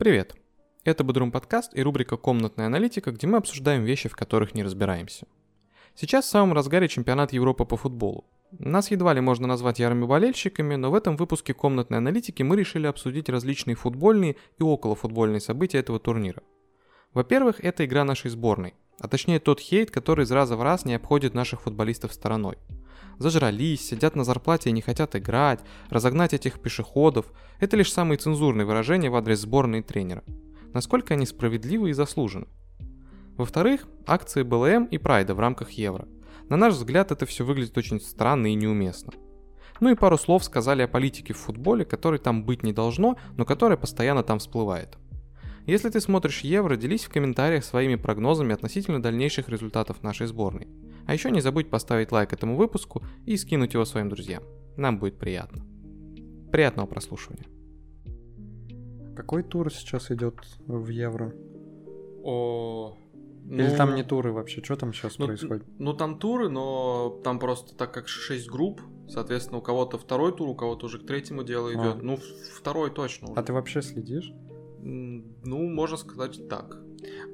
Привет! Это Бодрум подкаст и рубрика «Комнатная аналитика», где мы обсуждаем вещи, в которых не разбираемся. Сейчас в самом разгаре чемпионат Европы по футболу. Нас едва ли можно назвать ярыми болельщиками, но в этом выпуске комнатной аналитики мы решили обсудить различные футбольные и околофутбольные события этого турнира. Во-первых, это игра нашей сборной, а точнее тот хейт, который из раза в раз не обходит наших футболистов стороной. Зажрались, сидят на зарплате и не хотят играть, разогнать этих пешеходов – это лишь самые цензурные выражения в адрес сборной и тренера. Насколько они справедливы и заслужены. Во-вторых, акции БЛМ и Прайда в рамках Евро. На наш взгляд, это все выглядит очень странно и неуместно. Ну и пару слов сказали о политике в футболе, которой там быть не должно, но которая постоянно там всплывает. Если ты смотришь Евро, делись в комментариях своими прогнозами относительно дальнейших результатов нашей сборной. А еще не забудь поставить лайк этому выпуску и скинуть его своим друзьям. Нам будет приятно. Приятного прослушивания. Какой тур сейчас идет в Евро? О, Или ну, там не туры вообще? Что там сейчас ну, происходит? Ну там туры, но там просто так как 6 групп, соответственно, у кого-то второй тур, у кого-то уже к третьему дело идет. А. Ну, второй точно. уже. А ты вообще следишь? Ну, можно сказать так.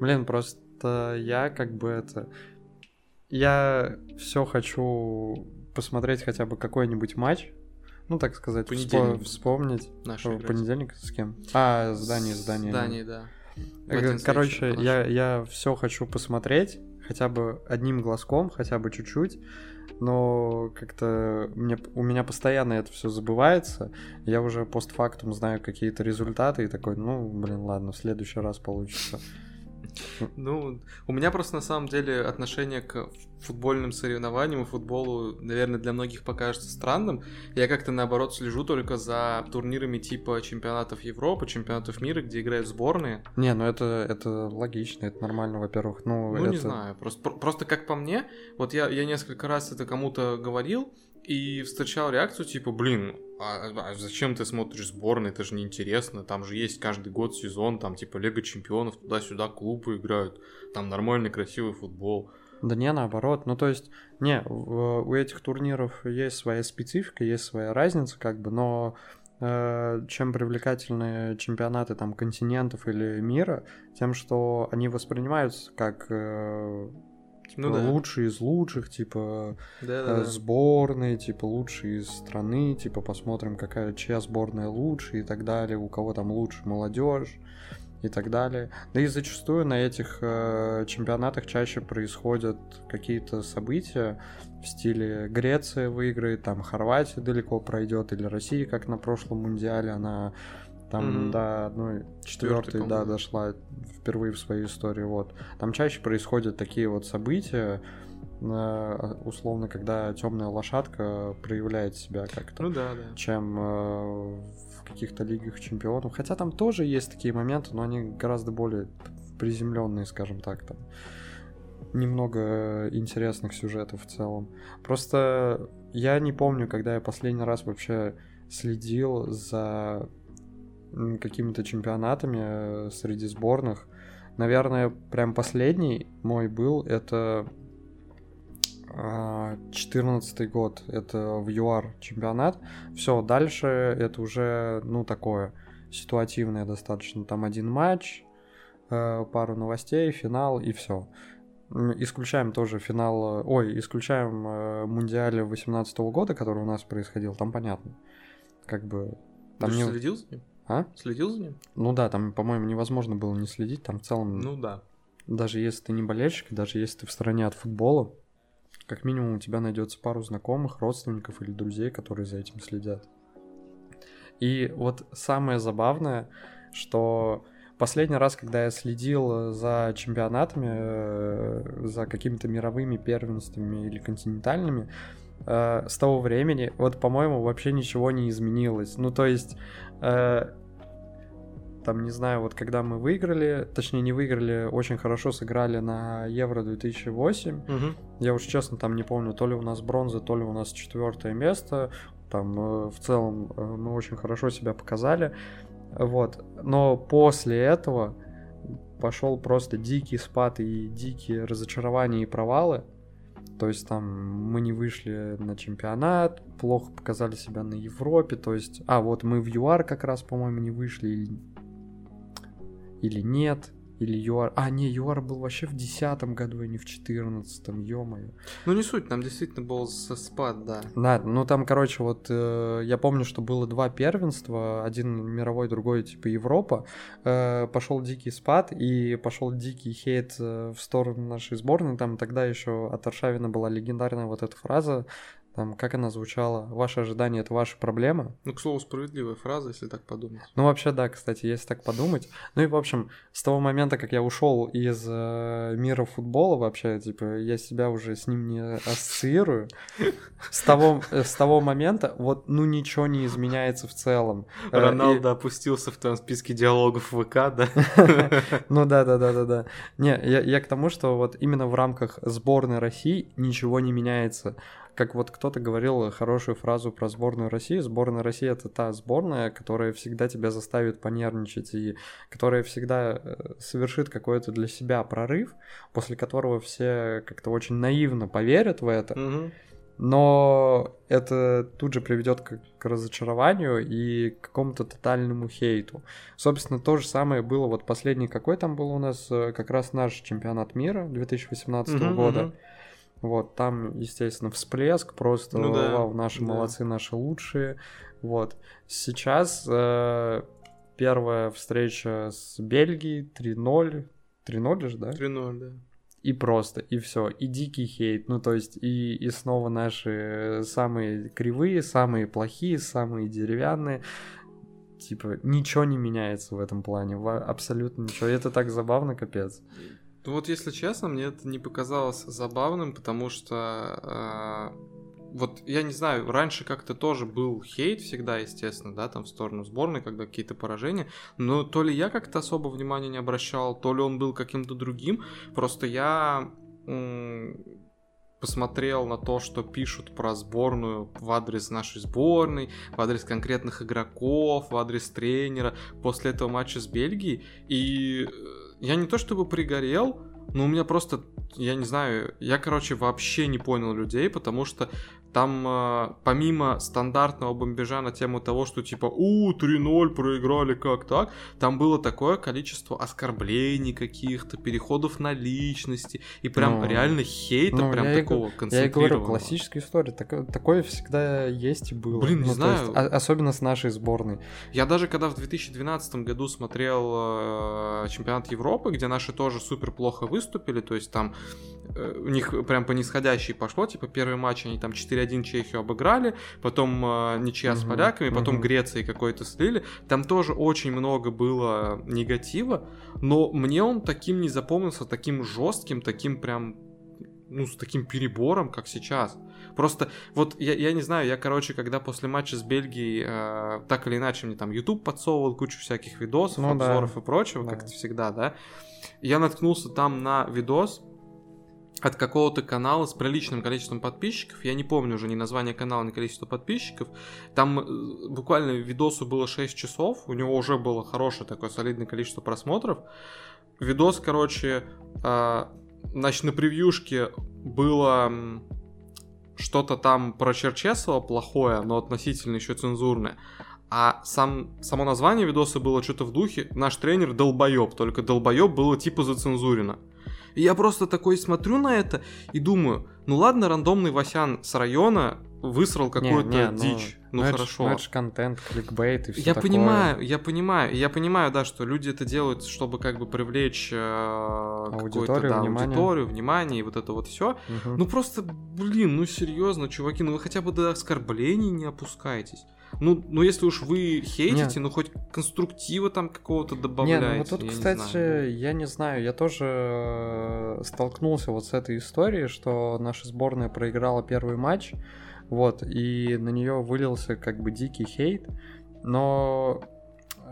Блин, просто я как бы это... Я все хочу посмотреть хотя бы какой-нибудь матч. Ну, так сказать, вспо- вспомнить. Наши О, играть. Понедельник с кем? А, здание, здание. Здание, да. Короче, я, я все хочу посмотреть, хотя бы одним глазком, хотя бы чуть-чуть, но как-то мне, у меня постоянно это все забывается. Я уже постфактум знаю какие-то результаты и такой, ну, блин, ладно, в следующий раз получится. Ну, у меня просто на самом деле отношение к футбольным соревнованиям и футболу, наверное, для многих покажется странным. Я как-то наоборот слежу только за турнирами типа чемпионатов Европы, чемпионатов мира, где играют сборные. Не, ну это, это логично, это нормально, во-первых. Ну, Ну, это... не знаю, просто, про- просто как по мне, вот я, я несколько раз это кому-то говорил и встречал реакцию типа, блин, а, а зачем ты смотришь сборные, это же неинтересно, там же есть каждый год сезон, там типа Лига Чемпионов, туда-сюда клубы играют, там нормальный красивый футбол. Да не, наоборот. Ну, то есть, не, у этих турниров есть своя специфика, есть своя разница, как бы, но э, чем привлекательны чемпионаты там континентов или мира, тем, что они воспринимаются как э, типа, Ну да. лучшие из лучших, типа э, Да-да-да. сборные, типа лучшие из страны, типа посмотрим, какая чья сборная лучше и так далее, у кого там лучше молодежь и так далее. Да и зачастую на этих э, чемпионатах чаще происходят какие-то события в стиле Греция выиграет, там Хорватия далеко пройдет, или Россия, как на прошлом мундиале, она там Мгм. до одной четвертой, да, по-моему. дошла впервые в своей истории. Вот. Там чаще происходят такие вот события, э, условно, когда темная лошадка проявляет себя как-то Ну да, да. чем э, в каких-то лигах чемпионов. Хотя там тоже есть такие моменты, но они гораздо более приземленные, скажем так. Там немного интересных сюжетов в целом. Просто я не помню, когда я последний раз вообще следил за какими-то чемпионатами э, среди сборных. Наверное, прям последний мой был, это 14 год, это в ЮАР чемпионат. Все, дальше это уже, ну, такое ситуативное достаточно. Там один матч, э, пару новостей, финал и все. Исключаем тоже финал, э, ой, исключаем Мундиале 18 года, который у нас происходил, там понятно. Как бы... Там Ты не... следил за ним? А? Следил за ним? Ну да, там, по-моему, невозможно было не следить. Там в целом Ну да. даже если ты не болельщик, даже если ты в стороне от футбола, как минимум у тебя найдется пару знакомых, родственников или друзей, которые за этим следят. И вот самое забавное, что последний раз, когда я следил за чемпионатами, э, за какими-то мировыми первенствами или континентальными, э, с того времени, вот, по-моему, вообще ничего не изменилось. Ну, то есть, э, там, не знаю, вот когда мы выиграли, точнее, не выиграли, очень хорошо сыграли на Евро 2008. Мгм. Я уж честно там не помню, то ли у нас бронза, то ли у нас четвертое место. Там э, в целом э, мы очень хорошо себя показали. Вот. Но после этого пошел просто дикий спад и дикие разочарования и провалы. То есть там мы не вышли на чемпионат, плохо показали себя на Европе. То есть, а вот мы в ЮАР как раз, по-моему, не вышли. или- или нет, или ЮАР... А, не, ЮАР был вообще в десятом году, а не в четырнадцатом, ё-моё. Ну не суть, там действительно был спад, да. Да, ну там, короче, вот э, я помню, что было два первенства, один мировой, другой типа Европа. Э, пошел дикий спад и пошел дикий хейт э, в сторону нашей сборной. Там тогда еще от Аршавина была легендарная вот эта фраза там, как она звучала? Ваши ожидания — это ваша проблема? Ну, к слову, справедливая фраза, если так подумать. Ну, вообще, да, кстати, если так подумать. Ну и, в общем, с того момента, как я ушел из э, мира футбола вообще, типа, я себя уже с ним не ассоциирую. С того, э, с того момента вот, ну, ничего не изменяется в целом. Э, Роналдо и... опустился в том списке диалогов ВК, да? Ну да, да, да, да, да. Не, я к тому, что вот именно в рамках сборной России ничего не меняется как вот кто-то говорил хорошую фразу про сборную России. Сборная России это та сборная, которая всегда тебя заставит понервничать и которая всегда э, совершит какой-то для себя прорыв, после которого все как-то очень наивно поверят в это. Угу. Но это тут же приведет к, к разочарованию и к какому-то тотальному хейту. Собственно, то же самое было вот последний какой там был у нас э, как раз наш чемпионат мира 2018 угу, года. Угу. Вот, там, естественно, всплеск, просто ну, да, вау, наши да. молодцы, наши лучшие. Вот. Сейчас э, первая встреча с Бельгией 3-0. 3-0 же, да? 3-0, да. И просто, и все, и дикий хейт, ну то есть и, и снова наши самые кривые, самые плохие, самые деревянные, типа ничего не меняется в этом плане, абсолютно ничего, и это так забавно, капец. Ну вот, если честно, мне это не показалось забавным, потому что э, вот я не знаю, раньше как-то тоже был хейт всегда, естественно, да, там в сторону сборной, когда какие-то поражения, но то ли я как-то особо внимания не обращал, то ли он был каким-то другим, просто я посмотрел на то, что пишут про сборную в адрес нашей сборной, в адрес конкретных игроков, в адрес тренера после этого матча с Бельгией, и я не то чтобы пригорел, но у меня просто, я не знаю, я, короче, вообще не понял людей, потому что там э, помимо стандартного бомбежа на тему того, что типа «У, 3-0 проиграли, как так?», там было такое количество оскорблений каких-то, переходов на личности, и прям ну, реально хейта, ну, прям такого и, Я и говорю, классическая история, так, такое всегда есть и было. Блин, не ну, знаю. Есть, а, особенно с нашей сборной. Я даже когда в 2012 году смотрел э, чемпионат Европы, где наши тоже супер плохо выступили, то есть там э, у них прям по нисходящей пошло, типа первый матч они там 4 1 Чехию обыграли, потом э, ничья угу, с поляками, потом угу. Грецией какой-то слили. Там тоже очень много было негатива, но мне он таким не запомнился, таким жестким, таким прям ну, с таким перебором, как сейчас. Просто вот я, я не знаю, я, короче, когда после матча с Бельгией э, так или иначе мне там YouTube подсовывал кучу всяких видосов, ну, обзоров да. и прочего, да. как всегда, да. Я наткнулся там на видос, от какого-то канала с приличным количеством подписчиков. Я не помню уже ни название канала, ни количество подписчиков. Там э, буквально видосу было 6 часов. У него уже было хорошее такое солидное количество просмотров. Видос, короче, э, значит, на превьюшке было что-то там про Черчесова плохое, но относительно еще цензурное. А сам, само название видоса было что-то в духе «Наш тренер долбоеб», только долбоеб было типа зацензурено. И я просто такой смотрю на это и думаю, ну ладно, рандомный Васян с района высрал какую-то ну, дичь. Ну, ну хорошо. Это, ну, контент, кликбейт и все Я такое. понимаю, я понимаю, я понимаю, да, что люди это делают, чтобы как бы привлечь э, аудиторию, да, внимание. аудиторию, внимание и вот это вот все. Угу. Ну просто, блин, ну серьезно, чуваки, ну вы хотя бы до оскорблений не опускаетесь. Ну, ну если уж вы хейтите, Нет. ну хоть конструктива там какого-то добавляйте. Нет, ну вот тут, я кстати, не я не знаю, я тоже э, столкнулся вот с этой историей, что наша сборная проиграла первый матч, вот, и на нее вылился как бы дикий хейт, но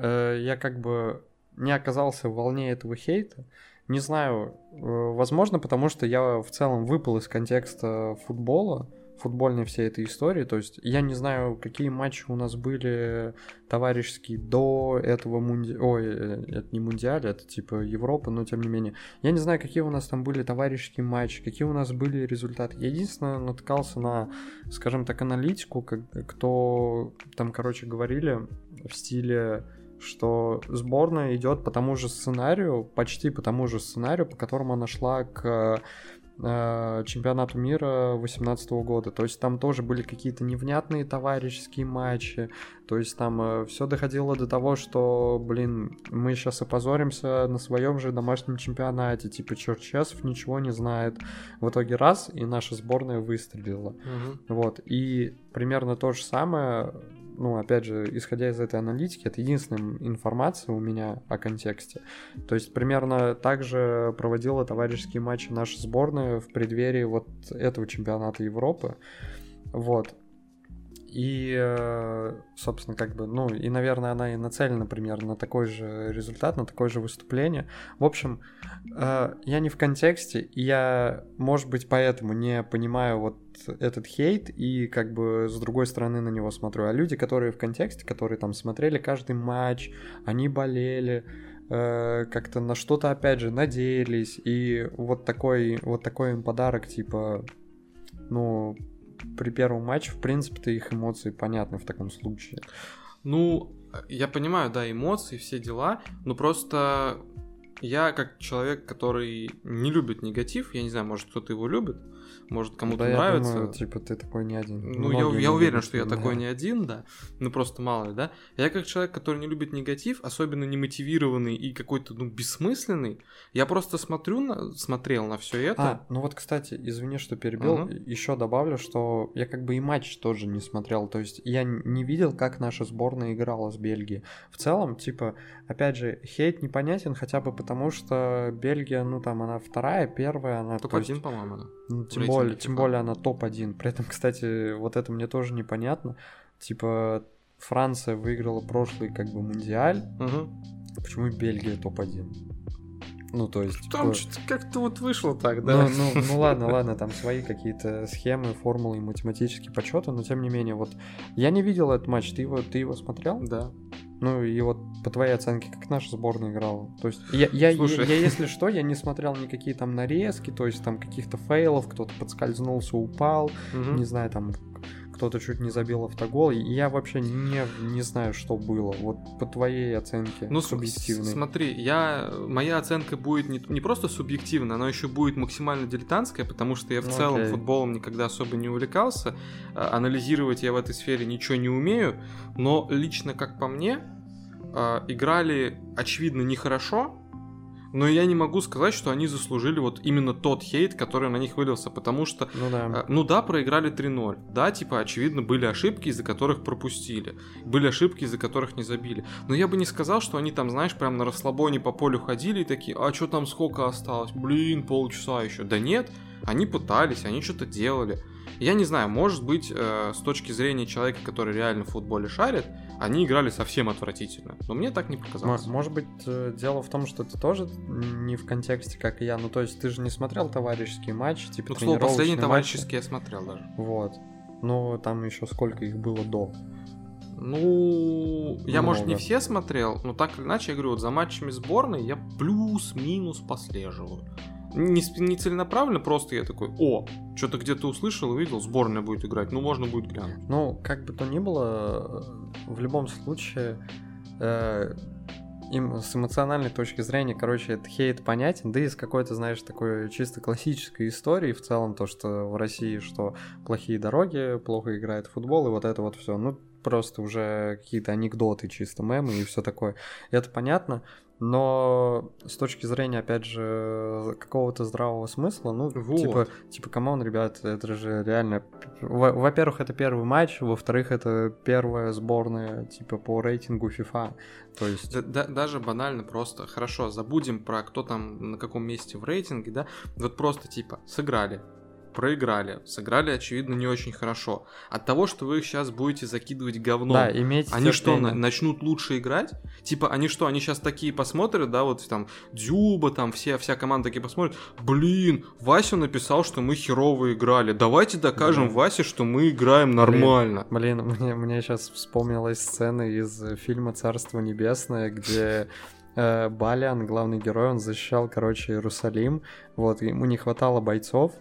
э, я как бы не оказался в волне этого хейта. Не знаю, э, возможно, потому что я в целом выпал из контекста футбола, футбольной всей этой истории. То есть я не знаю, какие матчи у нас были товарищеские до этого мунди... Ой, э, это не мундиаля, это типа Европа, но тем не менее. Я не знаю, какие у нас там были товарищеские матчи, какие у нас были результаты. Я единственное натыкался на, скажем так, аналитику, как, кто там, короче, говорили в стиле что сборная идет по тому же сценарию, почти по тому же сценарию, по которому она шла к чемпионату мира 2018 года. То есть там тоже были какие-то невнятные товарищеские матчи. То есть там э, все доходило до того, что, блин, мы сейчас опозоримся на своем же домашнем чемпионате. Типа Черчесов ничего не знает. В итоге раз, и наша сборная выстрелила. Мгм. Вот. И примерно то же самое ну, опять же, исходя из этой аналитики, это единственная информация у меня о контексте. То есть примерно так же проводила товарищеские матчи наша сборная в преддверии вот этого чемпионата Европы. Вот. И, э, собственно, как бы, ну, и, наверное, она и нацелена примерно на такой же результат, на такое же выступление. В общем, э, я не в контексте, и я, может быть, поэтому не понимаю вот этот хейт и как бы с другой стороны на него смотрю. А люди, которые в контексте, которые там смотрели каждый матч, они болели, э, как-то на что-то опять же надеялись, и вот такой, вот такой им подарок, типа, ну, при первом матче, в принципе-то их эмоции понятны в таком случае. Ну, я понимаю, да, эмоции, все дела, но просто я как человек, который не любит негатив, я не знаю, может кто-то его любит, может кому-то да, я нравится. думаю, типа, ты такой не один. Ну, я, Многие я уверен, любят, что я да. такой не один, да. Ну, просто мало ли, да. Я как человек, который не любит негатив, особенно немотивированный и какой-то, ну, бессмысленный, я просто смотрю на, смотрел на все это. А, ну вот, кстати, извини, что перебил. Ага. Еще добавлю, что я как бы и матч тоже не смотрел. То есть я не видел, как наша сборная играла с Бельгией. В целом, типа, опять же, хейт непонятен хотя бы потому, что Бельгия, ну там она вторая, первая, она... то есть, Топ-1, по-моему, она. ну, тем, рейтинге более, тем более она топ-1. При этом, кстати, вот это мне тоже непонятно. Типа, Франция выиграла прошлый как бы мундиаль. Мгм. Почему Бельгия топ-1? Ну, то есть... Там типа- что-то как-то вот вышло так, Ну, да. ну, ну ладно, ладно, там свои какие-то схемы, формулы и математические подсчеты, но тем не менее, вот я не видел этот матч, ты его, ты его смотрел? Да. Ну и вот по твоей оценке, как наша сборная играла? То есть я, я, я- Слушай. я, если что, я не смотрел никакие там нарезки, то есть там каких-то фейлов, кто-то подскользнулся, упал, Мгм. не знаю, там кто-то чуть не забил автогол, я вообще не, не знаю, что было, вот по твоей оценке, Ну, субъективной. смотри, я, моя оценка будет не, не просто субъективная, она еще будет максимально дилетантская, потому что я в Ну, целом окей. футболом никогда особо не увлекался. А, Анализировать я в этой сфере ничего не умею, но лично, как по мне, а, играли, очевидно, нехорошо, но я не могу сказать, что они заслужили вот именно тот хейт, который на них вылился, потому что Ну да. а, Ну да, проиграли 3-0. Да, типа, очевидно, были ошибки, из-за которых пропустили. Были ошибки, из-за которых не забили. Но я бы не сказал, что они там, знаешь, прям на расслабоне по полю ходили и такие, а что там сколько осталось? Блин, полчаса еще. Да нет, они пытались, они что-то делали. Я не знаю, может быть, э, с точки зрения человека, который реально в футболе шарит, они играли совсем отвратительно. Но мне так не показалось. Может быть, э, дело в том, что ты тоже не в контексте, как и я. Ну, то есть ты же не смотрел товарищеские матчи, типа Ну, к слову, последний товарищеский я смотрел даже. матчи. Вот. Ну, там еще сколько их было до. Ну, я, может, не Много. все смотрел, но так или иначе, я говорю, вот за матчами сборной я плюс-минус послеживаю. Не, не целенаправленно, просто я такой, о, что-то где-то услышал, увидел, сборная будет играть, ну, можно будет глянуть. Ну, как бы то ни было, э, в любом случае, э, им с эмоциональной точки зрения, короче, этот хейт понятен, да и с какой-то, знаешь, такой чисто классической истории в целом, то, что в России, что плохие дороги, плохо играет футбол, и вот это вот все, ну, просто уже какие-то анекдоты, чисто мемы и все такое. Это понятно, но с точки зрения, опять же, какого-то здравого смысла, ну, Вот. типа, типа, come on, ребят, это же реально... Во- Во-первых, это первый матч, во-вторых, это первая сборная, типа, по рейтингу FIFA. То есть... Да- да- даже банально просто, хорошо, забудем про кто там на каком месте в рейтинге, да, вот просто типа сыграли, проиграли, сыграли, очевидно, не очень хорошо. От того, что вы их сейчас будете закидывать говном, Да, иметь Они что, на- начнут лучше играть? Типа, они что, они сейчас такие посмотрят, да, вот там Дюба, там все, вся команда такие посмотрят, блин, Вася написал, что мы херово играли, давайте докажем Да. Васе, что мы играем нормально. Блин, мне, мне сейчас вспомнилась сцена из э, фильма «Царство небесное», где э, Балиан, главный герой, он защищал, короче, Иерусалим. Вот, ему не хватало бойцов,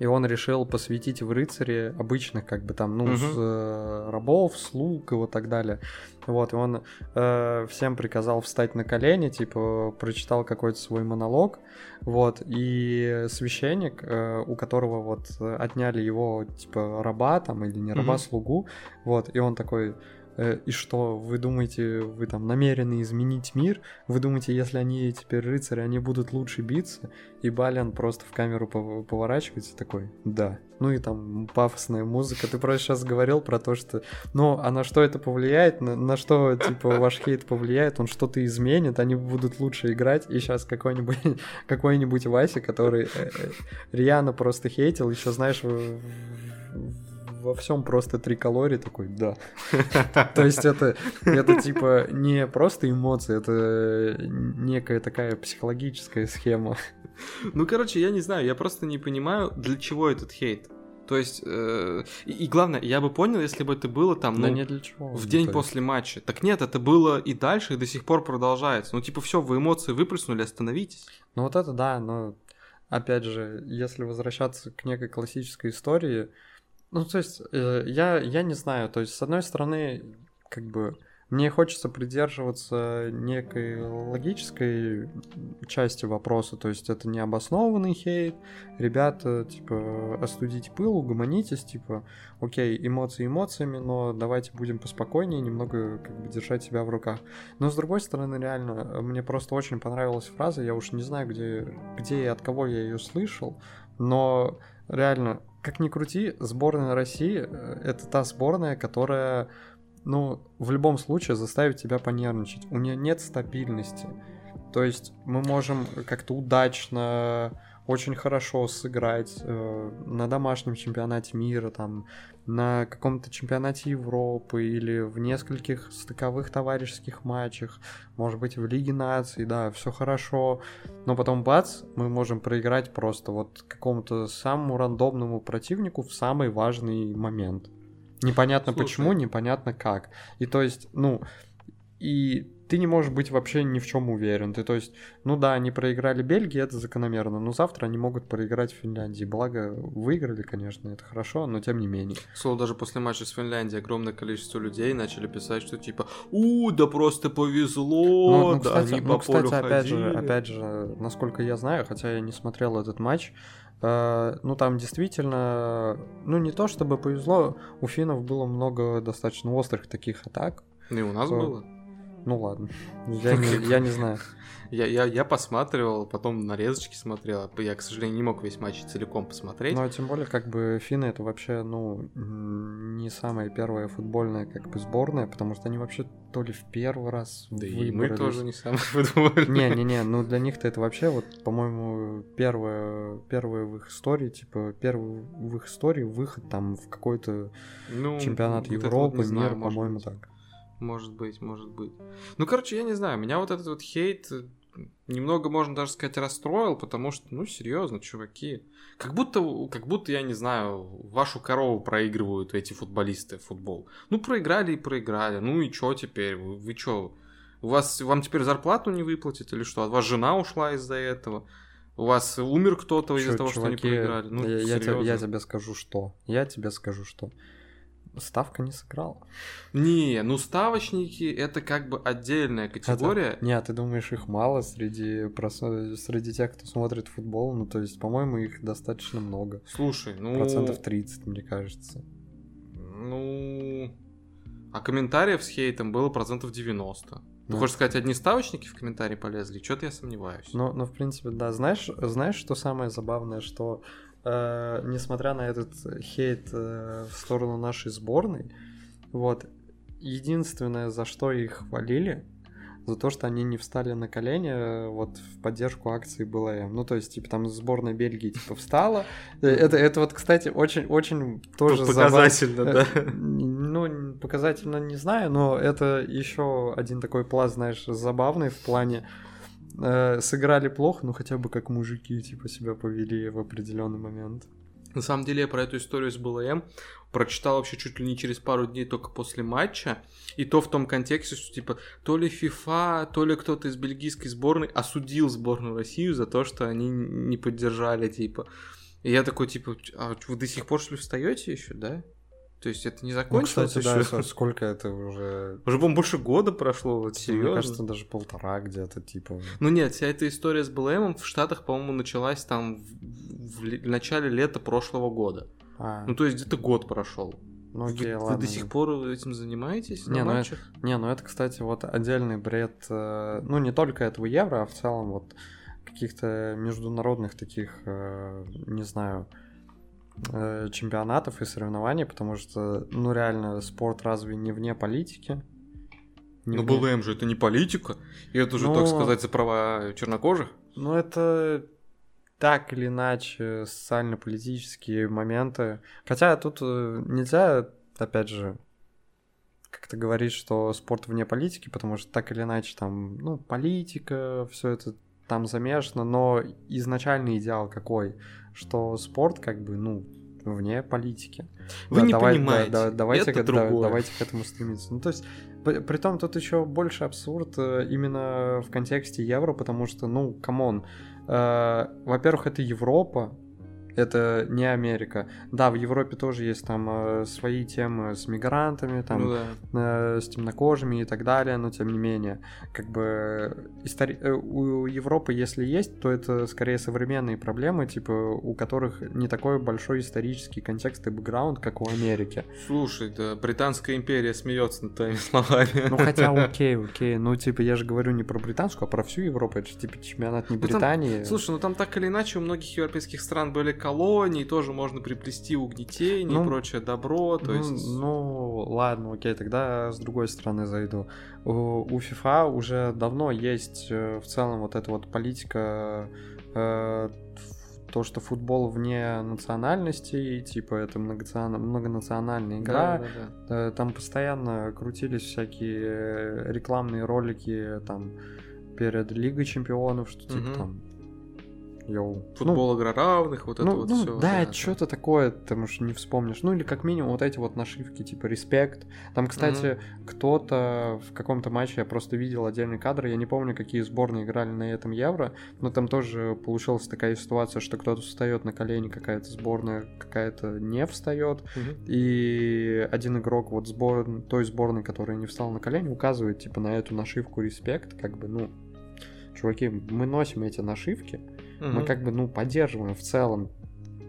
и он решил посвятить в рыцаре обычных, как бы там, ну, Мгм. с, э, рабов, слуг и вот так далее. Вот, и он э, всем приказал встать на колени, типа, прочитал какой-то свой монолог, вот, и священник, э, у которого вот отняли его, типа, раба там, или не раба, Мгм. слугу, вот, и он такой, «Э, и что, вы думаете, вы там намерены изменить мир? Вы думаете, если они теперь рыцари, они будут лучше биться? И Балиан просто в камеру пов- поворачивается такой, да. Ну и там пафосная музыка. Ты просто сейчас говорил про то, что... Ну, а на что это повлияет? На, на что, типа, ваш хейт повлияет? Он что-то изменит, они будут лучше играть. И сейчас какой-нибудь какой-нибудь Вася, который э, э, Риана просто хейтил, еще, знаешь, в- во всем просто триколоре такой, да. То есть это, это типа не просто эмоции, это некая такая психологическая схема. Ну, короче, я не знаю, я просто не понимаю, для чего этот хейт. То есть, э, и, и главное, я бы понял, если бы это было там, ну, не для чего. в ну, день есть. после матча. Так нет, это было и дальше, и до сих пор продолжается. Ну, типа, все, вы эмоции выплеснули, остановитесь. Ну вот это да, но опять же, если возвращаться к некой классической истории, ну то есть э, я, я не знаю, то есть с одной стороны, как бы мне хочется придерживаться некой логической части вопроса, то есть это не обоснованный хейт, ребята, типа, остудите пыл, угомонитесь, типа, окей, эмоции эмоциями, но давайте будем поспокойнее, немного как бы держать себя в руках. Но с другой стороны, реально, мне просто очень понравилась фраза, я уж не знаю, где, где и от кого я ее слышал, но реально, как ни крути, сборная России э, это та сборная, которая, ну, в любом случае заставит тебя понервничать. У нее нет стабильности. То есть мы можем как-то удачно, очень хорошо сыграть э, на домашнем чемпионате мира, там, на каком-то чемпионате Европы или в нескольких стыковых товарищеских матчах, может быть, в Лиге наций, да, все хорошо, но потом бац, мы можем проиграть просто вот какому-то самому рандомному противнику в самый важный момент. Непонятно Слушай. почему, непонятно как. И то есть, ну, и ты не можешь быть вообще ни в чем уверен. Ты, то есть, ну да, они проиграли Бельгии, это закономерно, но завтра они могут проиграть Финляндии. Благо, выиграли, конечно, это хорошо, но тем не менее. Слово даже после матча с Финляндией огромное количество людей начали писать, что типа, у, да просто повезло, Ну, ну, да кстати, они ну, по кстати, полю опять же, ходили». опять же, насколько я знаю, хотя я не смотрел этот матч, э, ну там действительно, ну не то чтобы повезло, у финнов было много достаточно острых таких атак. Ну, и у нас было. Ну ладно, я не, я не знаю. Я, я, я посматривал, потом нарезочки смотрел. Я, к сожалению, не мог весь матч целиком посмотреть. Ну, а тем более, как бы, финны это вообще, ну, не самая первая футбольная, как бы, сборная, потому что они вообще то ли в первый раз да и мы выбрались. тоже не самые футбольные. Не-не-не, ну для них-то это вообще, вот, по-моему, первое, первое в их истории, типа, первый в их истории выход там в какой-то Ну, чемпионат вот вот Европы, знаю, мир, по-моему, так. Может быть, может быть. Ну, короче, я не знаю, меня вот этот вот хейт э, немного, можно даже сказать, расстроил, потому что, ну, серьезно, чуваки. Как будто, как будто, я не знаю, вашу корову проигрывают эти футболисты в футбол. Ну, проиграли и проиграли. Ну и чё теперь? Вы, вы чё? У вас, вам теперь зарплату не выплатят или что? От вас жена ушла из-за этого? У вас умер кто-то из-за того, что они чуваки, проиграли? Ну, я, я те- я серьезно. тебе скажу, что. Я тебе скажу, что. Ставка не сыграла. Не, ну ставочники это как бы отдельная категория. Это- Не, ты думаешь, их мало среди, прос- среди тех, кто смотрит футбол? Ну, то есть, по-моему, их достаточно много. Слушай, ну... Процентов 30, мне кажется. Ну... А комментариев с хейтом было процентов 90. Ты Ну. хочешь сказать, одни ставочники в комментарии полезли? Что-то я сомневаюсь. Ну, ну, в принципе, да. Знаешь, знаешь, что самое забавное, что э, несмотря на этот хейт э, в сторону нашей сборной, вот единственное, за что их хвалили, за то, что они не встали на колени э, вот в поддержку акции БЛМ. Ну, то есть, типа, там сборная Бельгии, типа, встала. Э, Это, это вот, кстати, очень-очень тоже Показательно, забав- да. Э, Ну, показательно не знаю, но это еще один такой пласт, знаешь, забавный в плане э, сыграли плохо, но хотя бы как мужики, типа, себя повели в определенный момент. На самом деле я про эту историю с БЛМ прочитал вообще чуть ли не через пару дней только после матча. И то в том контексте, что типа то ли ФИФА, то ли кто-то из бельгийской сборной осудил сборную Россию за то, что они не поддержали типа И я такой, типа, а вы до сих пор, что ли, встаете еще, да? То есть это не Ну, закончилось кстати, да, еще? с- сколько это уже... Уже, по-моему, больше года прошло, вот Мне серьезно. кажется, даже полтора где-то, типа. Ну нет, вся эта история с БЛМом в Штатах, по-моему, началась там в, в ле- в начале лета прошлого года. А, Ну то есть где-то год прошел. ну вы, окей, вы ладно. до сих пор этим занимаетесь? Не, ну матчах? Не, ну это, кстати, вот отдельный бред, э, ну не только этого евро, а в целом вот каких-то международных таких, э, не знаю, чемпионатов и соревнований, потому что, ну реально, спорт разве не вне политики? Не Ну вне- БЛМ же это не политика. И это же, Ну, так сказать, за права чернокожих. Ну, это так или иначе социально-политические моменты. Хотя тут э, нельзя, опять же, как-то говорить, что спорт вне политики, потому что так или иначе там, ну, политика, все это там замешано, но изначальный идеал какой? Что спорт как бы, ну, вне политики. Вы Да, не давай- да, понимаете. да, давайте, это к- да, давайте к этому стремиться. Ну, то есть, при- притом тут еще больше абсурд э, именно в контексте евро, потому что, ну, come on, э, во-первых, это Европа, это не Америка. Да, в Европе тоже есть там э, свои темы с мигрантами, там, Ну да. э, с темнокожими и так далее, но тем не менее, как бы истори- э, у Европы, если есть, то это скорее современные проблемы, типа у которых не такой большой исторический контекст и бэкграунд, как у Америки. Слушай, да, Британская империя смеется над твоими словами. Ну хотя окей, окей, ну типа я же говорю не про британскую, а про всю Европу, это же типа чемпионат не Ну, там- Британии. Слушай, ну там так или иначе у многих европейских стран были колонии, тоже можно приплести угнетение Ну, и прочее добро, то ну, есть... ну, ладно, окей, тогда с другой стороны зайду. У, FIFA уже давно есть э, в целом вот эта вот политика, э, то, что футбол вне национальностей, типа это многоцион- многонациональная игра, Да, да, да. Э, Там постоянно крутились всякие рекламные ролики там перед Лигой Чемпионов, что типа Мгм. там. Йоу. Футбол игра равных, вот Ну, это ну, вот ну, все. да, что-то такое, ты, может, не вспомнишь. Ну, или как минимум вот эти вот нашивки, типа респект. Там, кстати, кто-то в каком-то матче, я просто видел отдельные кадры, я не помню, какие сборные играли на этом Евро, но там тоже получилась такая ситуация, что кто-то встает на колени, какая-то сборная, какая-то не встает, и один игрок вот сбор... той сборной, которая не встала на колени, указывает типа на эту нашивку респект, как бы, ну, чуваки, мы носим эти нашивки, мы как бы, ну, поддерживаем в целом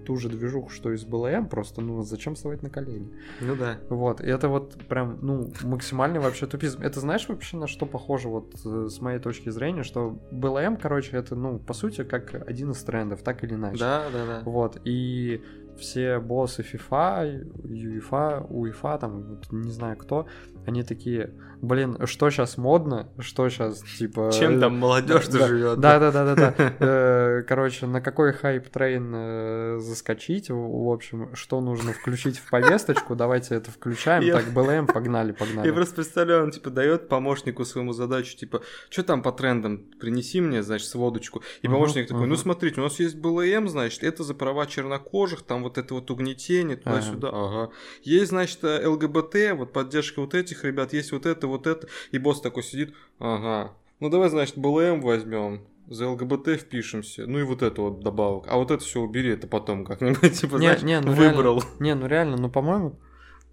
ту же движуху, что и с БЛМ, просто, ну, зачем вставать на колени? Ну да. Вот, и это вот прям, ну, максимальный вообще тупизм. Это знаешь вообще на что похоже вот э, с моей точки зрения, что БЛМ, короче, это, ну, по сути, как один из трендов, так или иначе. Да, да, да. Вот, и все боссы FIFA, UEFA, UEFA, там, не знаю кто, они такие, блин, что сейчас модно, что сейчас, типа... Чем там молодежь-то да, живет? Да, да, да, да, да. Э, Короче, на какой hype train э, заскочить, в общем, что нужно включить в повесточку, давайте это включаем, Я- так, BLM, погнали, Я погнали. просто представляю, он типа дает помощнику своему задачу, типа, что там по трендам, принеси мне, значит, сводочку. И помощник такой, ну смотрите, у нас есть BLM, значит, это за права чернокожих, там вот это вот угнетение, туда-сюда, ага. Есть, значит, э, ЛГБТ, вот поддержка вот этих ребят, есть вот это, вот это. И босс такой сидит, ага, ну давай, значит, БЛМ возьмем. За ЛГБТ впишемся. Ну и вот это вот добавок. А вот это все убери, это потом как-нибудь, типа, Не, знаешь, не, ну выбрал. Не, ну реально, ну, по-моему,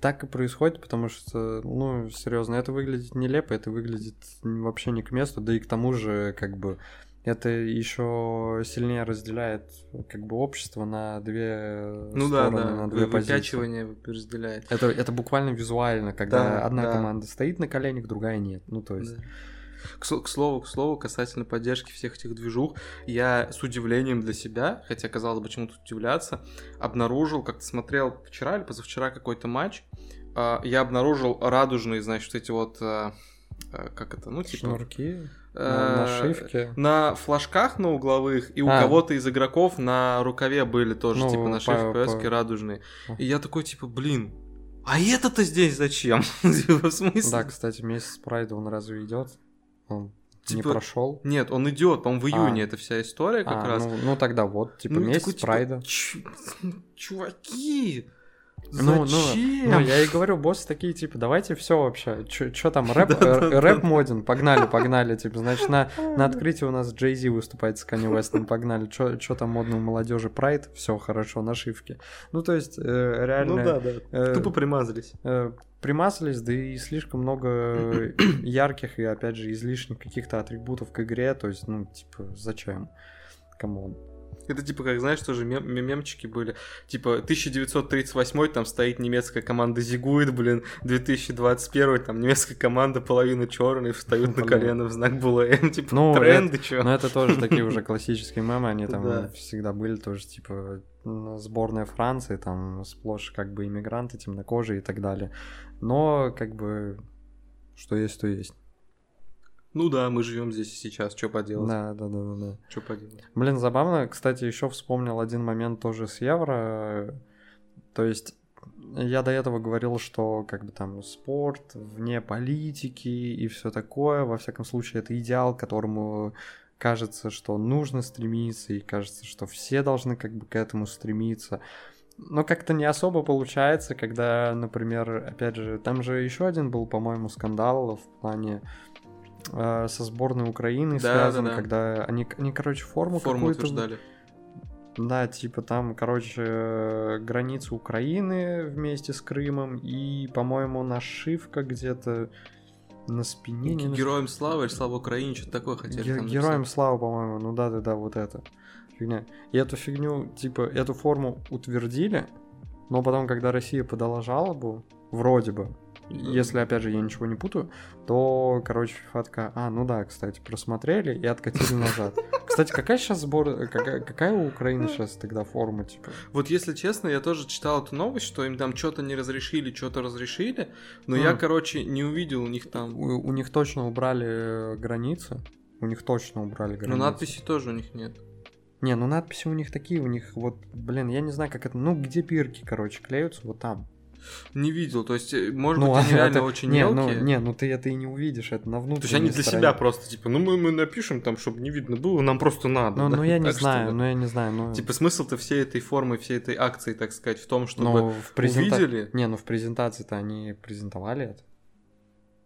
так и происходит, потому что, ну, серьезно, это выглядит нелепо, это выглядит вообще не к месту, да и к тому же, как бы, это еще сильнее разделяет, как бы, общество на две Ну да, стороны, да, на две позиции. выпячивание разделяет. Это, это буквально визуально, когда Да, одна да. команда стоит на коленях, другая нет. Ну, то есть. Да. К, к слову, к слову, касательно поддержки всех этих движух, я с удивлением для себя, хотя казалось бы, чему тут удивляться, обнаружил, как-то смотрел вчера или позавчера какой-то матч, а, я обнаружил радужные, значит, эти вот, а, а, как это, ну, типа... Шнурки, э, нашивки. На флажках на угловых, и у А. кого-то из игроков на рукаве были тоже, Ну, типа, нашивки по- радужные. И я такой, типа, блин, а это-то здесь зачем? В смысле? Да, кстати, месяц прайда он разве идет? Он не Типа, прошел. Нет, он идет, по-моему, в июне А. эта вся история как А, раз. ну, ну тогда вот, типа, Ну, месяц такой, типа, прайда. «Чу- Чуваки! Ну, ну, Зачем? ну, я и говорю, боссы такие, типа, давайте все вообще. Что там, рэп, э, рэп моден? Погнали, погнали. Типа, значит, на, на открытии у нас Джей Зи выступает с Kanye West, погнали. Что там модно у молодежи? Прайд? Все хорошо, нашивки. Ну, то есть, э, реально... Ну да, да. э, Тупо примазались. э, примазались, да и слишком много ярких и, опять же, излишних каких-то атрибутов к игре. То есть, ну, типа, зачем? Come on. Это типа, как знаешь, тоже мем- мем- мемчики были. Типа, 1938 там стоит немецкая команда Зигует, блин, 2021 там немецкая команда половина черные встают на Блин. колено в знак BLM, типа, Ну, тренды, чё? Но это тоже такие уже классические мемы, они там Да. всегда были тоже, типа, сборная Франции, там сплошь как бы иммигранты, темнокожие и так далее. Но, как бы, что есть, то есть. Ну да, мы живем здесь и сейчас, что поделать? Да, да, да, да, да. Что поделать? Блин, забавно, кстати, еще вспомнил один момент тоже с Евро. То есть я до этого говорил, что как бы там спорт вне политики и все такое. Во всяком случае, это идеал, к которому кажется, что нужно стремиться, и кажется, что все должны как бы к этому стремиться. Но как-то не особо получается, когда, например, опять же, там же еще один был, по-моему, скандал в плане э, со сборной Украины Да, связан, да, да. когда они, они, короче, форму, Форму какую-то утверждали. да, типа там, короче, граница Украины вместе с Крымом и, по-моему, нашивка где-то на спине. не на Героям славы или слава Украине, что-то такое хотели Ге- там Героям написать. слава, по-моему, ну да, да, да, вот это фигня. И эту фигню, типа, эту форму утвердили, но потом, когда Россия подала жалобу, вроде бы, если, опять же, я ничего не путаю, то, короче, FIFA такая, а, ну да, кстати, просмотрели и откатили назад. Кстати, какая сейчас сбор, какая, какая у Украины сейчас тогда форма, типа? Вот если честно, я тоже читал эту новость, что им там что-то не разрешили, что-то разрешили, но я, короче, не увидел у них там... У, у них точно убрали э, границы, у них точно убрали границы. Но надписей тоже у них нет. Не, ну надписи у них такие, у них вот, блин, я не знаю, как это, ну где бирки, короче, клеются, вот там. Не видел, то есть, э, может ну, быть, они а реально это- очень не, мелкие. Ну, не, ну ты это и не увидишь, это на То внутренней есть они для стороне. себя просто, типа, ну мы, мы напишем там, чтобы не видно было, нам просто надо. Ну, да? ну я не Так что знаю, да. ну я не знаю, ну... Типа смысл-то всей этой формы, всей этой акции, так сказать, в том, чтобы ну, в презента- увидели. Не, ну в презентации-то они презентовали это.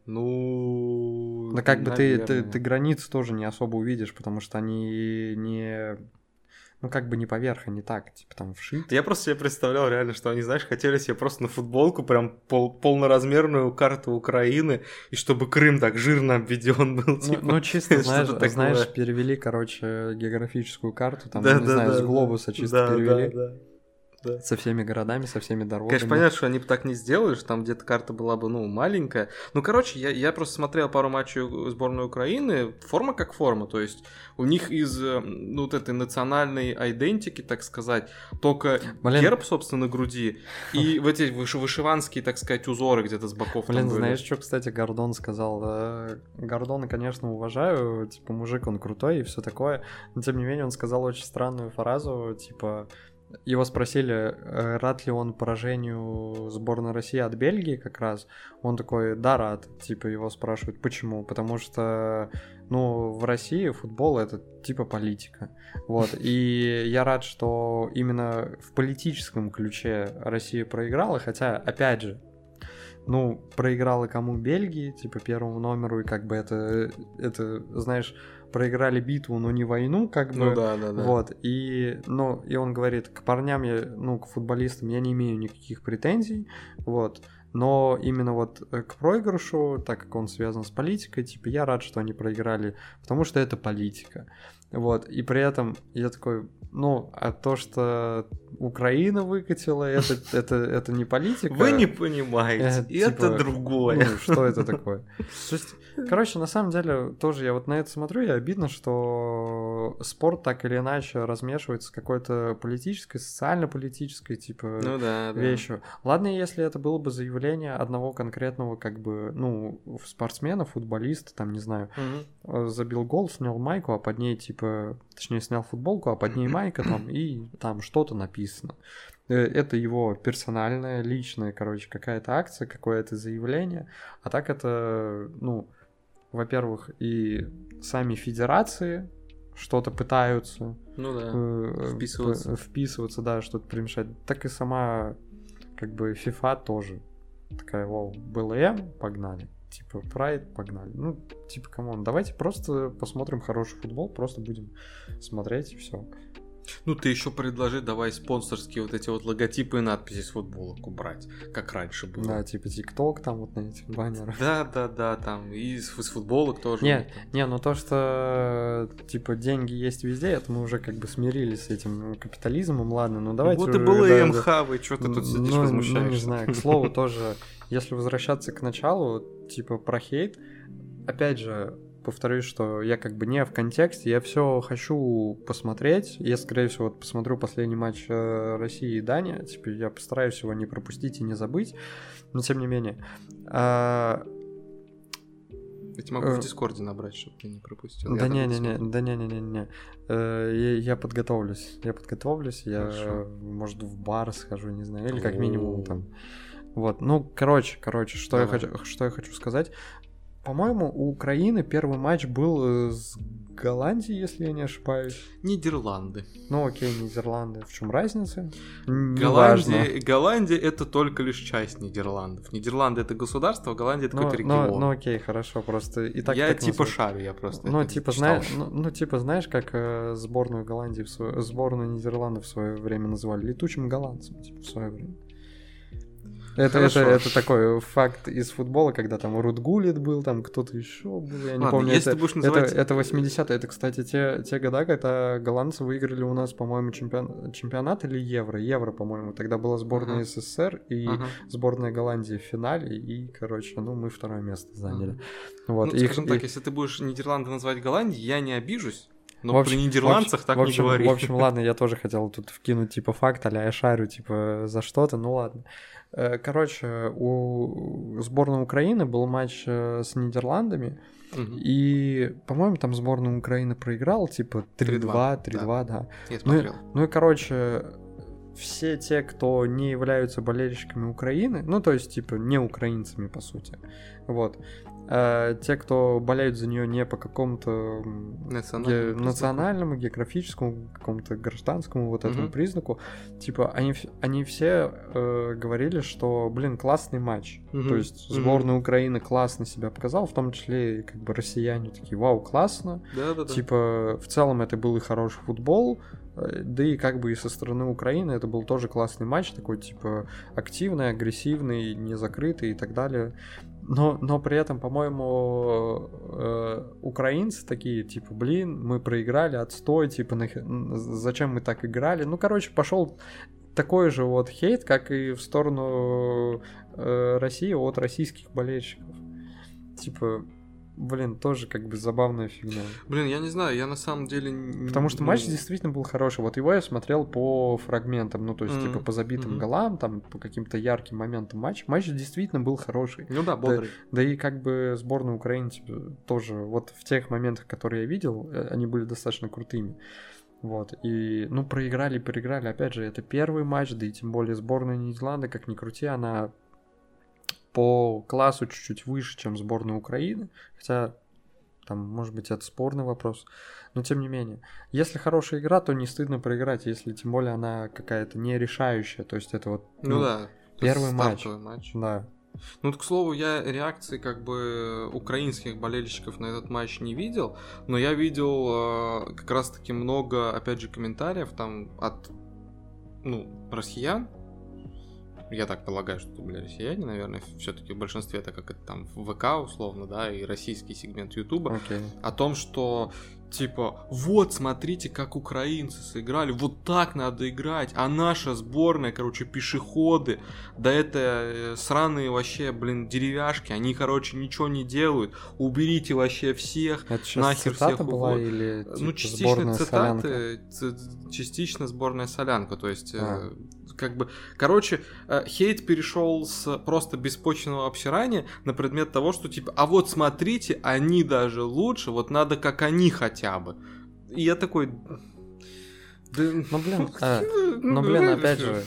Ну... Ну как бы ты, ты, наверное. ты границы тоже не особо увидишь, потому что они не... Ну как бы не поверх, они так, типа там вшиты. Я просто себе представлял реально, что они, знаешь, хотели себе просто на футболку прям пол- полноразмерную карту Украины, и чтобы Крым так жирно обведен был. Ну, типа. ну, чисто, знаешь, такое. знаешь, перевели, короче, географическую карту, там, Да, не да, знаю, да, с да. глобуса чисто Да, да, перевели. Да. Со всеми городами, со всеми дорогами. Конечно, понятно, что они бы так не сделали, что там где-то карта была бы, ну, маленькая. Ну, короче, я, я просто смотрел пару матчей сборной Украины, форма как форма, то есть у них из, э, ну, вот этой национальной айдентики, так сказать, только Блин. герб, собственно, на груди, и вот эти выш- вышиванские, так сказать, узоры где-то с боков Блин, знаешь, что, кстати, Гордон сказал? Э, Гордона, конечно, уважаю, типа, мужик, он крутой и все такое, но, тем не менее, он сказал очень странную фразу, типа, его спросили, э, рад ли он поражению сборной России от Бельгии как раз. Он такой, да, рад. Типа его спрашивают, почему? Потому что, ну, в России футбол это типа политика. Вот. И я рад, что именно в политическом ключе Россия проиграла, хотя, опять же, ну, проиграла кому Бельгии, типа первому номеру, и как бы это, это, знаешь, проиграли битву, но не войну, как бы. Ну да, да, да. Вот, и, ну, и он говорит, к парням я, ну, к футболистам я не имею никаких претензий, вот, но именно вот э, к проигрышу, так как он связан с политикой, типа, я рад, что они проиграли, потому что это политика, вот, и при этом я такой, ну, а то, что Украина выкатила, это, это, это не политика. Вы не понимаете, Э, это типа, другое. Ну, что это такое? То есть, короче, на самом деле, тоже я вот на это смотрю, и обидно, что спорт так или иначе размешивается с какой-то политической, социально-политической, типа, Ну да, да. вещью. Ладно, если это было бы заявление одного конкретного, как бы, ну, спортсмена, футболиста, там, не знаю, э, забил гол, снял майку, а под ней, типа, точнее, снял футболку, а под ней майка там, и там что-то написано. Э, Это его персональная, личная, короче, какая-то акция, какое-то заявление. А так это, ну, во-первых, и сами федерации что-то пытаются Ну да. э, Вписываться. вписываться, да, что-то примешать. Так и сама как бы FIFA тоже такая, вау, BLM, погнали. Типа, Pride, погнали. Ну, типа, come on, давайте просто посмотрим хороший футбол, просто будем смотреть и все. Ну, ты еще предложи, давай спонсорские вот эти вот логотипы и надписи с футболок убрать, как раньше было. Да, типа ТикТок там вот на этих баннерах. Да, да, да, там и с, с футболок тоже. Не, не, ну то, что типа деньги есть везде, это мы уже как бы смирились с этим капитализмом, ладно, ну давайте Вот и было да, МХ, вы что ты тут сидишь ну, возмущаешься? Ну, не знаю, к слову, тоже, если возвращаться к началу, типа про хейт, опять же, повторюсь, что я как бы не в контексте, я все хочу посмотреть. Я, скорее всего, вот посмотрю последний матч э, России и Дания. Типа, я постараюсь его не пропустить и не забыть. Но тем не менее. А, Я тебя могу Э, в Дискорде набрать, чтобы ты не пропустил. Да Я не, не, не, да не, не, не, не. Э, Я, я подготовлюсь, я подготовлюсь, я, Хорошо. может, в бар схожу, не знаю, или как минимум там. Вот, ну, короче, короче, что я Давай. хочу, что я хочу сказать. По-моему, у Украины первый матч был э, с Голландией, если я не ошибаюсь. Нидерланды. Ну, окей, Нидерланды. В чем разница? Голландия. Голландия это только лишь часть Нидерландов. Нидерланды это государство, а Голландия это Ну, какой-то ну, регион. ну, окей, хорошо, просто и так я так типа называют. шарю, я просто. Ну, типа, знаешь, ну, ну, типа, знаешь, как э, сборную Голландии, в свое- сборную Нидерландов в свое время называли летучим голландцем, типа, в свое время. Это, это, Хорошо. это такой факт из футбола, когда там Руд Гулlit был, там кто-то еще был, я не Ладно, помню. если это, ты будешь это, называть- это 80-е, это, кстати, те, те года, когда голландцы выиграли у нас, по-моему, чемпион, чемпионат или Евро, Евро, по-моему. Тогда была сборная Ага. СССР и Ага. сборная Голландии в финале, и, короче, ну, мы второе место заняли. Вот, ну, их- скажем так, их- если ты будешь Нидерланды называть Голландией, я не обижусь. Но В общем- при нидерландцах так в общем, не говори. В общем, ладно, я тоже хотел тут вкинуть, типа, факт, а я шарю, типа, за что-то, ну ладно. Э, Короче, у сборной Украины был матч э, с Нидерландами, Мгм. и, по-моему, там сборная Украины проиграла, типа, 3-2, 3-2, да. Я Ну, смотрел. ну и, короче, все те, кто не являются болельщиками Украины, ну, то есть, типа, не украинцами, по сути, вот, э, те, кто болеют за нее не по какому-то Национальному ге- национальному, географическому, какому-то гражданскому вот этому Мгм. признаку, типа, они, они все э, говорили, что, блин, классный матч. Мгм. То есть сборная Украины классно себя показала, в том числе и как бы россияне такие, вау, классно. Да-да-да. Типа, в целом это был и хороший футбол, да и как бы и со стороны Украины это был тоже классный матч, такой, типа, активный, агрессивный, не закрытый и так далее. Но, но при этом, по-моему, э, украинцы такие, типа, блин, мы проиграли, отстой, типа, нах- зачем мы так играли? Ну, короче, пошел такой же вот хейт, как и в сторону э, России от российских болельщиков. Типа, блин, тоже как бы забавная фигня. Блин, я не знаю, я на самом деле... Потому что матч ну, действительно был хороший. Вот его я смотрел по фрагментам, ну, то есть, типа, по забитым голам, там, по каким-то ярким моментам матч. Матч действительно был хороший. Ну да, бодрый. Да и как бы сборная Украины типа, тоже, вот в тех моментах, которые я видел, э, они были достаточно крутыми. Вот, и, ну, проиграли, проиграли, опять же, это первый матч, да и тем более сборная Нидерланды, как ни крути, она по классу чуть-чуть выше, чем сборная Украины, хотя там, может быть, это спорный вопрос, но тем не менее. Если хорошая игра, то не стыдно проиграть, если тем более она какая-то не решающая, то есть это вот... Ну, да. то есть первый матч. матч. Да, Ну, к слову, я реакции как бы украинских болельщиков на этот матч не видел, но я видел э, как раз-таки много, опять же, комментариев там от, ну, россиян. Я так полагаю, что это были россияне, наверное, все-таки в большинстве, так как это там в ВК условно, да, и российский сегмент Ютуба, окей. о том, что типа, вот, смотрите, как украинцы сыграли, вот так надо играть, а наша сборная, короче, пешеходы, да это э, сраные вообще, блин, деревяшки, они, короче, ничего не делают, уберите вообще всех, Это нахер всех была уводят. или ну, типа, частично сборная солянка? цитаты, ц- частично сборная солянка. То есть, э, А. как бы, короче, э, хейт перешел с просто беспочвенного обсирания на предмет того, что типа, а вот смотрите, они даже лучше, вот надо как они хотя бы. И я такой. Да, Ну, блин, а, ну, Ну, блин, опять же,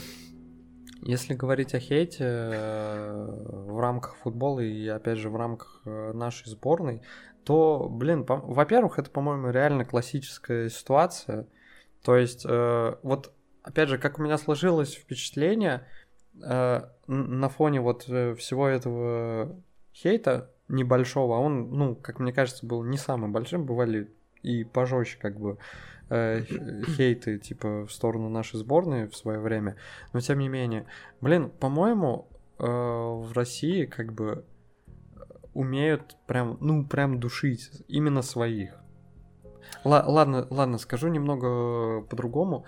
если говорить о хейте э, в рамках футбола и, опять же, в рамках э, нашей сборной, то, блин, по- во-первых, это, по-моему, реально классическая ситуация. То есть, э, вот, опять же, как у меня сложилось впечатление, э, на фоне вот э, всего этого хейта небольшого, а он, ну, как мне кажется, был не самым большим, бывали и пожестче как бы э, хейты типа в сторону нашей сборной в свое время, но тем не менее, блин, по-моему, э, в России как бы умеют прям, ну, прям душить именно своих. Л- ладно, ладно, скажу немного по-другому.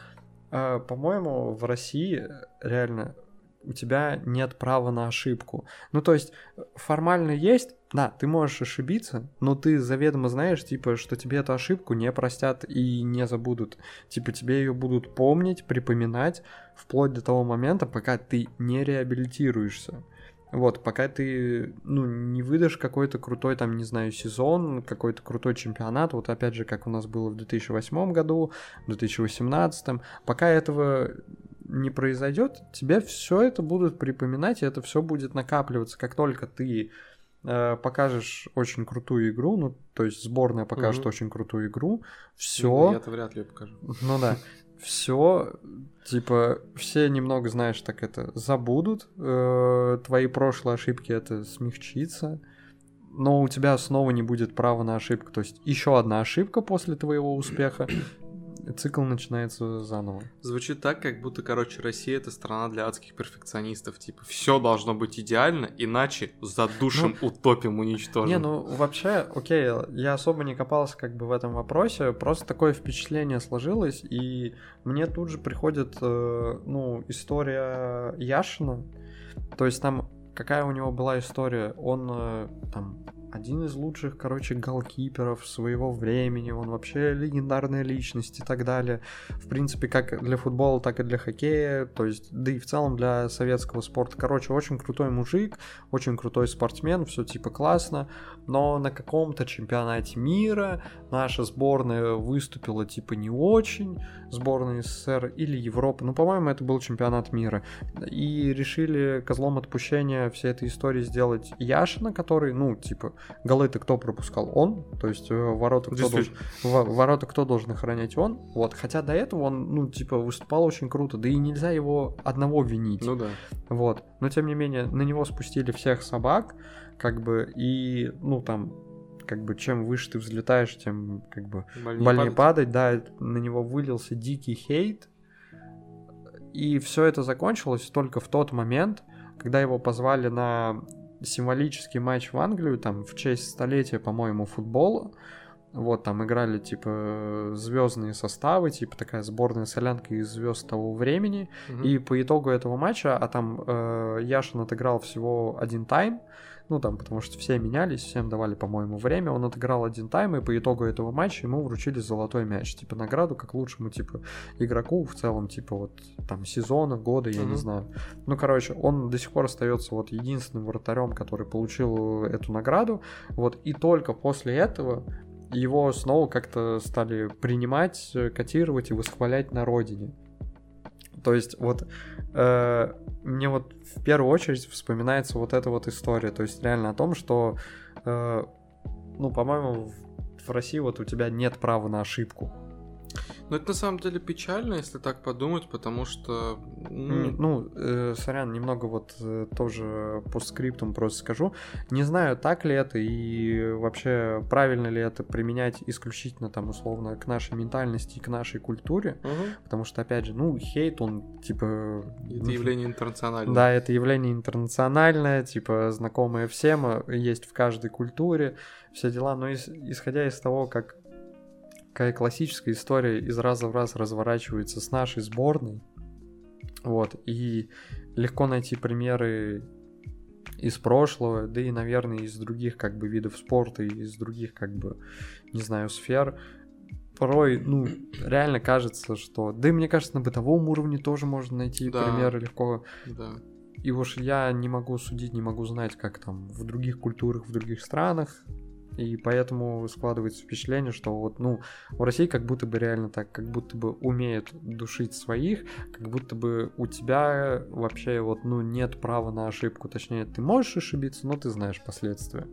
Э, по-моему, в России реально у тебя нет права на ошибку. Ну, то есть, формально есть, да, ты можешь ошибиться, но ты заведомо знаешь, типа, что тебе эту ошибку не простят и не забудут. Типа, тебе ее будут помнить, припоминать, вплоть до того момента, пока ты не реабилитируешься. Вот, пока ты, ну, не выдашь какой-то крутой, там, не знаю, сезон, какой-то крутой чемпионат, вот опять же, как у нас было в 2008 году, в 2018, пока этого не произойдет, тебе все это будут припоминать, и это все будет накапливаться. Как только ты э, покажешь очень крутую игру, ну, то есть сборная покажет угу. очень крутую игру, все. Ну, я-то вряд ли покажу. Ну да. Все, типа, все немного, знаешь, так это забудут, э, твои прошлые ошибки это смягчится, но у тебя снова не будет права на ошибку. То есть еще одна ошибка после твоего успеха, цикл начинается заново. Звучит так, как будто, короче, Россия это страна для адских перфекционистов. Типа, все должно быть идеально, иначе задушим, ну, утопим, уничтожим. Не, ну вообще, окей, я особо не копался как бы в этом вопросе, просто такое впечатление сложилось, и мне тут же приходит, э, ну, история Яшина. То есть там какая у него была история? Он э, там один из лучших, короче, голкиперов своего времени, он вообще легендарная личность и так далее. В принципе, как для футбола, так и для хоккея, то есть, да и в целом для советского спорта. Короче, очень крутой мужик, очень крутой спортсмен, все типа классно, но на каком-то чемпионате мира наша сборная выступила типа не очень, сборная СССР или Европы, ну, по-моему, это был чемпионат мира, и решили козлом отпущения всей этой истории сделать Яшина, который, ну, типа, голы-то кто пропускал? Он, то есть э, ворота кто, должен, ворота кто должен охранять? Он, вот, хотя до этого он, ну, типа, выступал очень круто, да и нельзя его одного винить. Ну да. Вот, но тем не менее, на него спустили всех собак, как бы, и, ну, там, как бы, чем выше ты взлетаешь, тем, как бы, больнее, больнее падать. падать, да, на него вылился дикий хейт, и все это закончилось только в тот момент, когда его позвали на символический матч в Англию, там, в честь столетия, по-моему, футбола, вот, там играли, типа, звездные составы, типа, такая сборная солянка из звезд того времени. Угу. И по итогу этого матча, а там э, Яшин отыграл всего один тайм, ну, там, потому что все менялись, всем давали, по-моему, время. Он отыграл один тайм, и по итогу этого матча ему вручили золотой мяч. Типа, награду как лучшему, типа, игроку в целом, типа, вот, там, сезона, года, я mm-hmm. не знаю. Ну, короче, он до сих пор остается вот единственным вратарем, который получил эту награду. Вот, и только после этого его снова как-то стали принимать, котировать и восхвалять на родине. То есть вот э, мне вот в первую очередь вспоминается вот эта вот история, то есть реально о том, что, э, ну, по-моему, в, России вот у тебя нет права на ошибку. Ну, это на самом деле печально, если так подумать, потому что... Ну, ну э, сорян, немного вот э, тоже по скриптам просто скажу. Не знаю, так ли это и вообще правильно ли это применять исключительно там условно к нашей ментальности и к нашей культуре, угу. потому что, опять же, ну, хейт, он типа... Это явление интернациональное. Да, это явление интернациональное, типа знакомое всем, э, есть в каждой культуре, все дела, но из, исходя из того, как такая классическая история из раза в раз разворачивается с нашей сборной. Вот, и легко найти примеры из прошлого, да и, наверное, из других как бы видов спорта, и из других как бы, не знаю, сфер. Порой, ну, реально кажется, что... Да и мне кажется, на бытовом уровне тоже можно найти да. примеры легко. Да. И уж я не могу судить, не могу знать, как там в других культурах, в других странах и поэтому складывается впечатление, что вот, ну, в России как будто бы реально так, как будто бы умеют душить своих, как будто бы у тебя вообще вот, ну, нет права на ошибку. Точнее, ты можешь ошибиться, но ты знаешь последствия.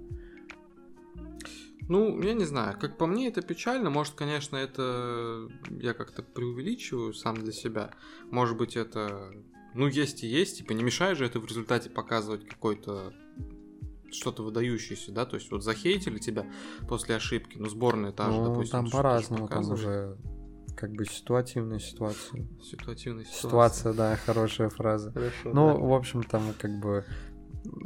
Ну, я не знаю, как по мне это печально, может, конечно, это я как-то преувеличиваю сам для себя, может быть, это ну, есть и есть, типа, не мешает же это в результате показывать какой-то что-то выдающееся, да, то есть вот захейтили тебя после ошибки, ну, сборная та же, Ну, допустим. там по-разному, там уже как бы ситуативная ситуация. Ситуативная ситуация. Ситуация, да, хорошая фраза. Хорошо, Ну, да. в общем, там как бы...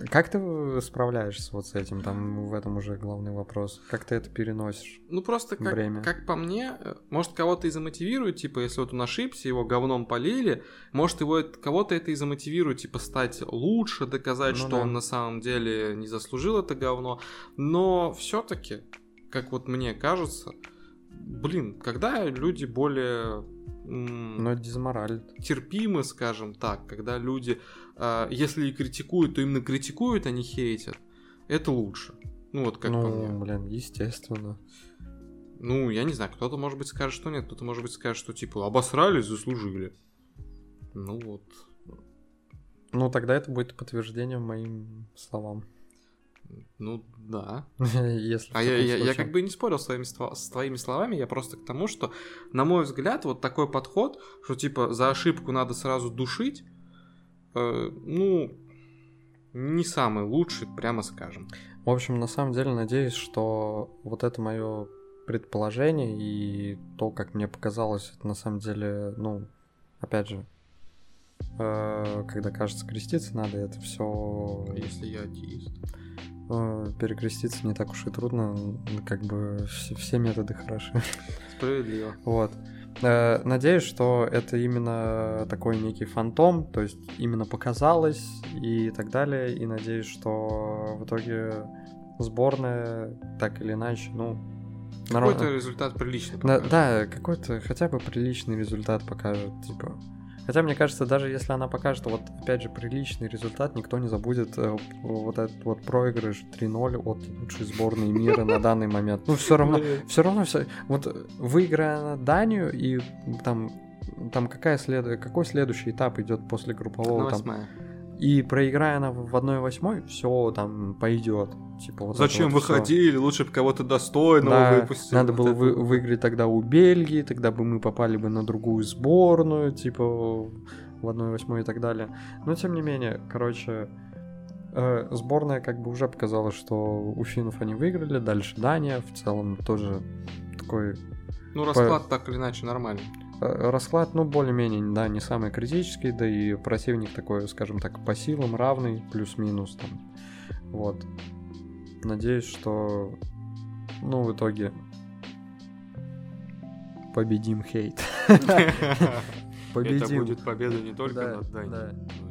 Как ты справляешься вот с этим? Там в этом уже главный вопрос. Как ты это переносишь? Ну просто как, Время. как по мне, э, может кого-то и замотивирует, типа, если вот он ошибся, его говном полили, может его кого-то это и замотивирует, типа, стать лучше, доказать, Ну что да. он на самом деле не заслужил это говно. Но все-таки, как вот мне кажется, блин, когда люди более Ну, это дезморалит. терпимы, скажем так, когда люди, э, если и критикуют, то именно критикуют, а не хейтят, это лучше. Ну вот как по мне. ну, блин, естественно. Ну, я не знаю, кто-то, может быть, скажет, что нет, кто-то, может быть, скажет, что, типа, обосрались, заслужили. Ну вот. Ну, тогда это будет подтверждением моим словам. Ну, да. Если А я, я, я как бы не спорил с твоими, с твоими словами, я просто к тому, что, на мой взгляд, вот такой подход, что, типа, за ошибку надо сразу душить, э, ну, не самый лучший, прямо скажем. В общем, на самом деле, надеюсь, что вот это мое предположение и то, как мне показалось, это на самом деле, ну, опять же, э, когда кажется креститься надо, это все Если я атеист. Перекреститься не так уж и трудно, как бы все, методы хороши. Справедливо. Вот. Э, Надеюсь, что это именно такой некий фантом, то есть именно показалось и так далее. И надеюсь, что в итоге сборная так или иначе, ну, Какой-то результат приличный. Да, покажет. да, какой-то хотя бы приличный результат покажет, типа. Хотя, мне кажется, даже если она покажет, вот, опять же, приличный результат, никто не забудет э, вот этот вот проигрыш 3-0 от лучшей сборной мира на данный момент. Ну, все равно, все равно все. Вот выиграя на Данию и там там какая след... какой следующий этап идет после группового На там восьмая. И проиграя она в 1-8, все там пойдет. Типа вот Зачем вот всё. выходили? Лучше бы кого-то достойного Да, выпустили. надо Вот было это вы- выиграть тогда у Бельгии, тогда бы мы попали бы на другую сборную, типа в 1-8 и так далее. Но тем не менее, короче, э, сборная как бы уже показала, что у финнов они выиграли, дальше Дания, в целом тоже такой Ну, расклад так или иначе нормальный. Э, расклад, ну, более-менее, да, не самый критический, да и противник такой, скажем так, по силам равный, плюс-минус там. Вот. Надеюсь, что, ну, в итоге победим хейт. Это Победим. будет победа не только над Данией, да. но